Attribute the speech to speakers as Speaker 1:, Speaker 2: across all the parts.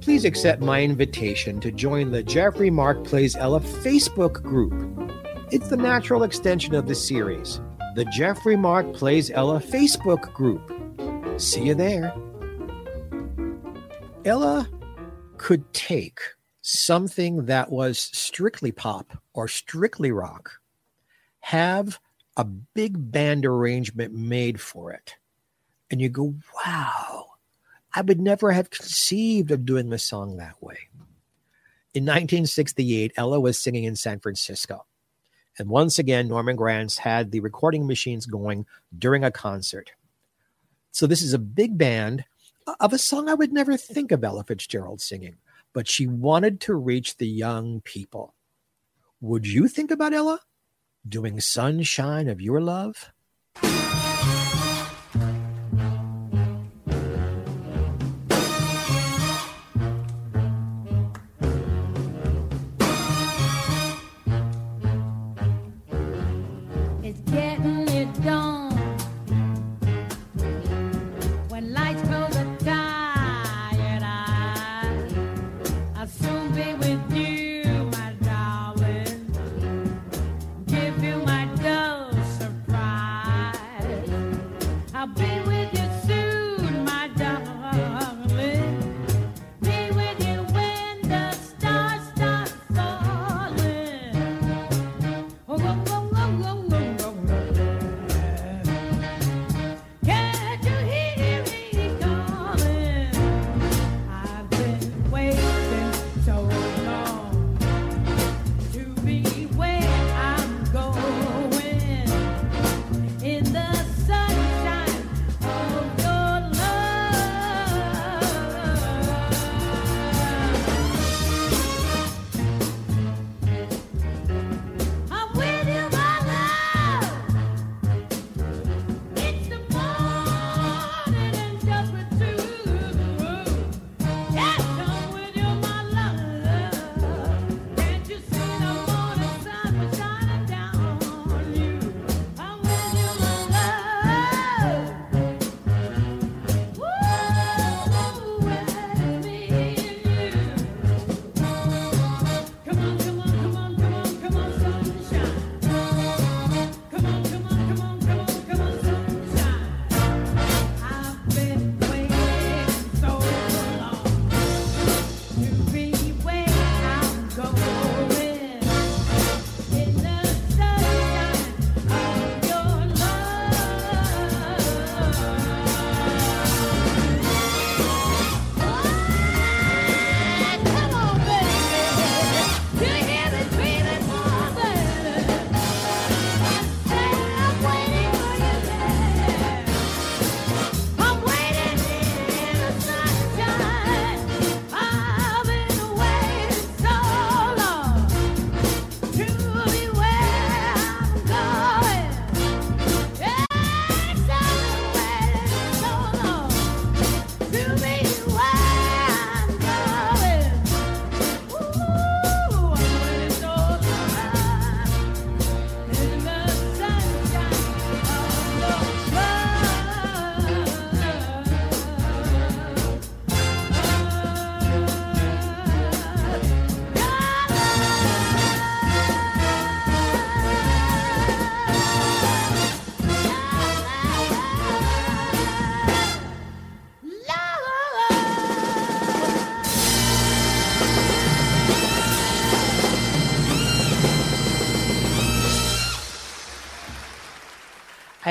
Speaker 1: Please accept my invitation to join the Jeffrey Mark Plays Ella Facebook group. It's the natural extension of the series, the Jeffrey Mark Plays Ella Facebook group. See you there. Ella could take something that was strictly pop or strictly rock, have a big band arrangement made for it, and you go, wow, I would never have conceived of doing the song that way. In 1968, Ella was singing in San Francisco. And once again, Norman Granz had the recording machines going during a concert. So this is a big band uh, of a song I would never think of Ella Fitzgerald singing, but she wanted to reach the young people. Would you think about Ella doing Sunshine of Your Love?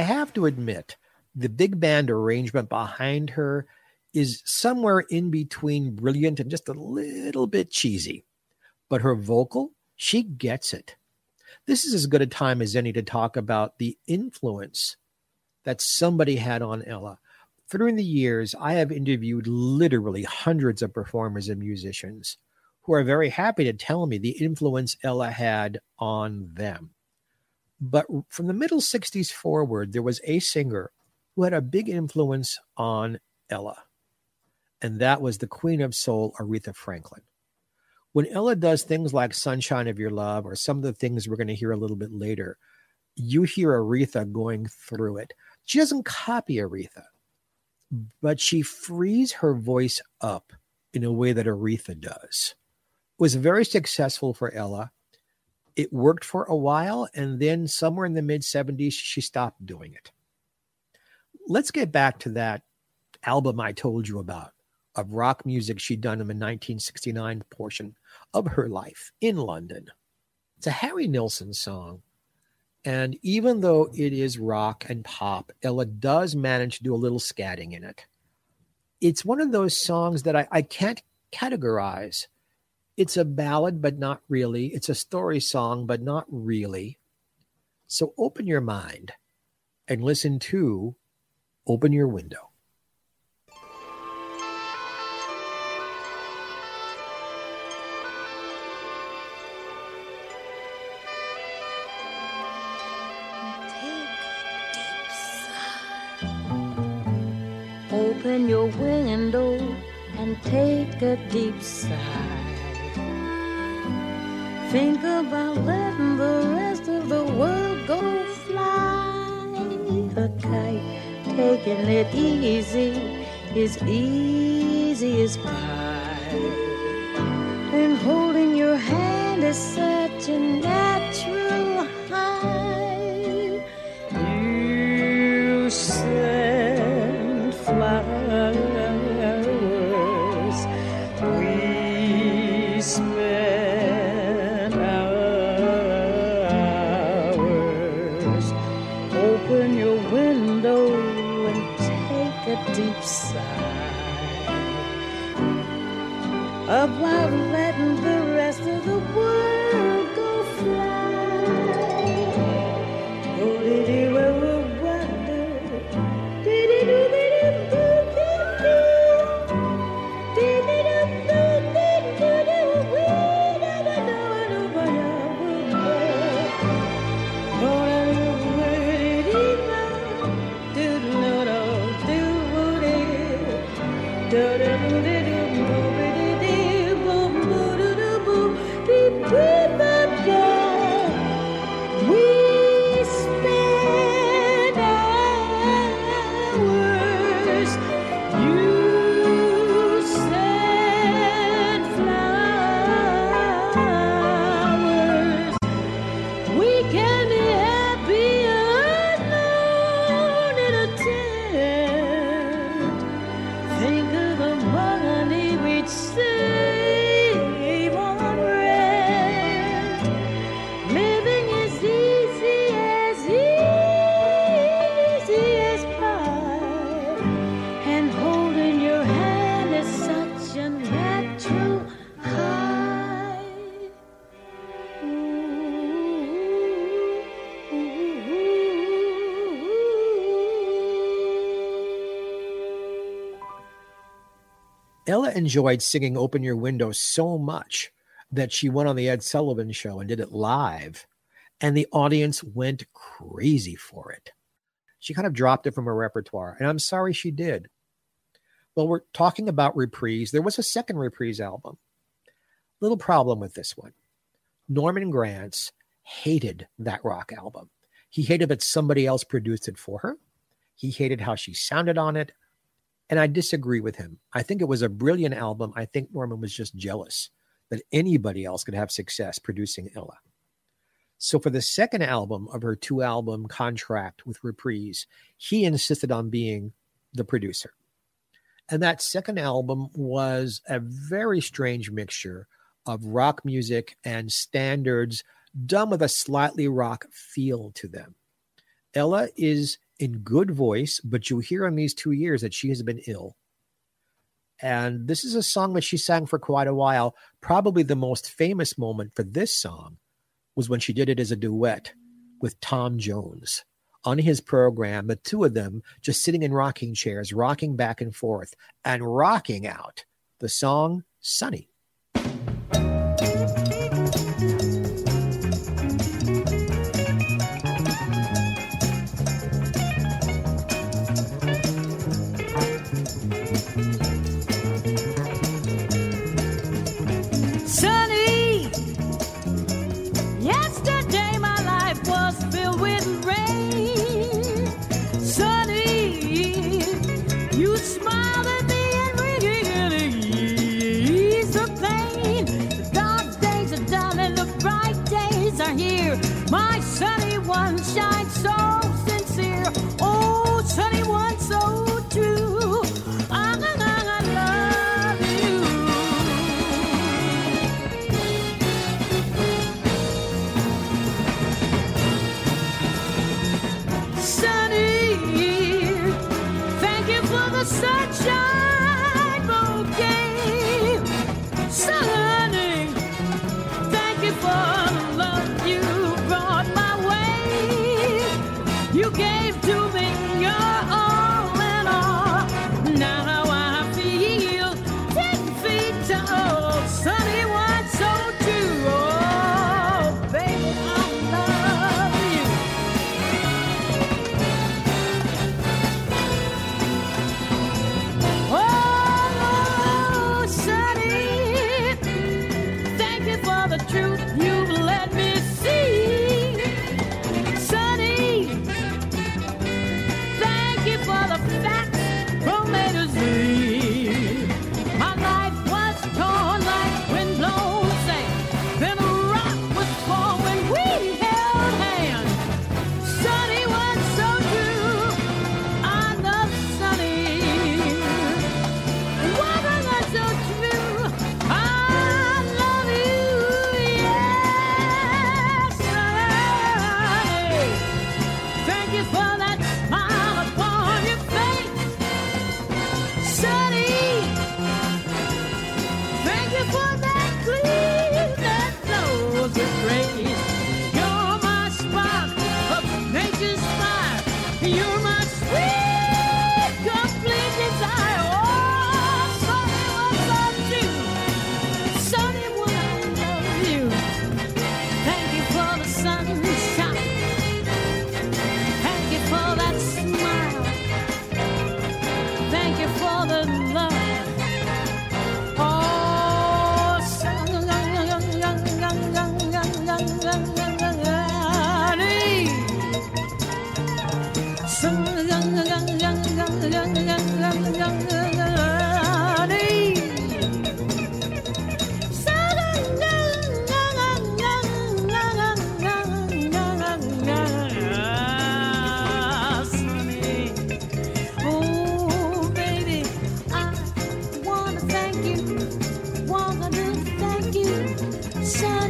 Speaker 1: Have to admit, the big band arrangement behind her is somewhere in between brilliant and just a little bit cheesy. But her vocal, she gets it. This is as good a time as any to talk about the influence that somebody had on Ella. Through the years, I have interviewed literally hundreds of performers and musicians who are very happy to tell me the influence Ella had on them. But from the middle 60s forward, there was a singer who had a big influence on Ella, and that was the Queen of Soul, Aretha Franklin. When Ella does things like Sunshine of Your Love or some of the things we're going to hear a little bit later, you hear Aretha going through it. She doesn't copy Aretha.
Speaker 2: but she frees her voice up in a way that Aretha does. It was very successful for Ella. It worked for a while, and then somewhere in the mid 70s, she stopped doing it. Let's get back to that album I told you about of rock music she'd done in the 1969 portion of her life in London. It's a Harry Nilsson song. And even though it is rock and pop, Ella does manage to do a little scatting in it. It's one of those songs that I, I can't categorize. It's a ballad, but not really. It's a story song, but not really. So open your mind and listen to Open Your Window.
Speaker 1: Take a deep sigh. Open your window and take a deep sigh. Think about letting the rest of the world go fly. A kite, taking it easy is easy as pie. And holding your hand is such a natural high.
Speaker 2: You Ella enjoyed singing Open Your Window so much that she went on the Ed Sullivan show and did it live, and the audience went crazy for it. She kind of dropped it from her repertoire, and I'm sorry she did. Well, we're talking about reprise. There was a second reprise album. Little problem with this one. Norman Granz hated that rock album. He hated that somebody else produced it for her. He hated how she sounded on it. And I disagree with him. I think it was a brilliant album. I think Norman was just jealous that anybody else could have success producing Ella. So for the second album of her two album contract with Reprise, he insisted on being the producer. And that second album was a very strange mixture of rock music and standards done with a slightly rock feel to them. Ella is in good voice, but you hear in these two years that she has been ill. And this is a song that she sang for quite a while. Probably the most famous moment for this song was when she did it as a duet with Tom Jones on his program. The two of them just sitting in rocking chairs, rocking back and forth and rocking out the song Sunny.
Speaker 1: Sunny, sun. with grace. Sunny,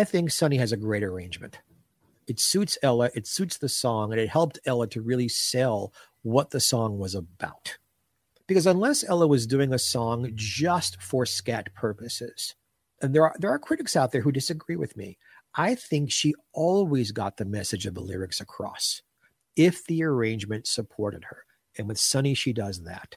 Speaker 3: I
Speaker 2: think Sunny has a great arrangement. It suits Ella, it suits the song, and it helped Ella to really sell what the song was about. Because unless Ella was doing a song just for scat purposes, and there are there are critics out there who disagree with me, I think she always got the message of the lyrics across if the arrangement supported her. And with Sunny, she does that.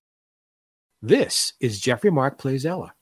Speaker 2: This is Jeffrey Mark Plays Ella.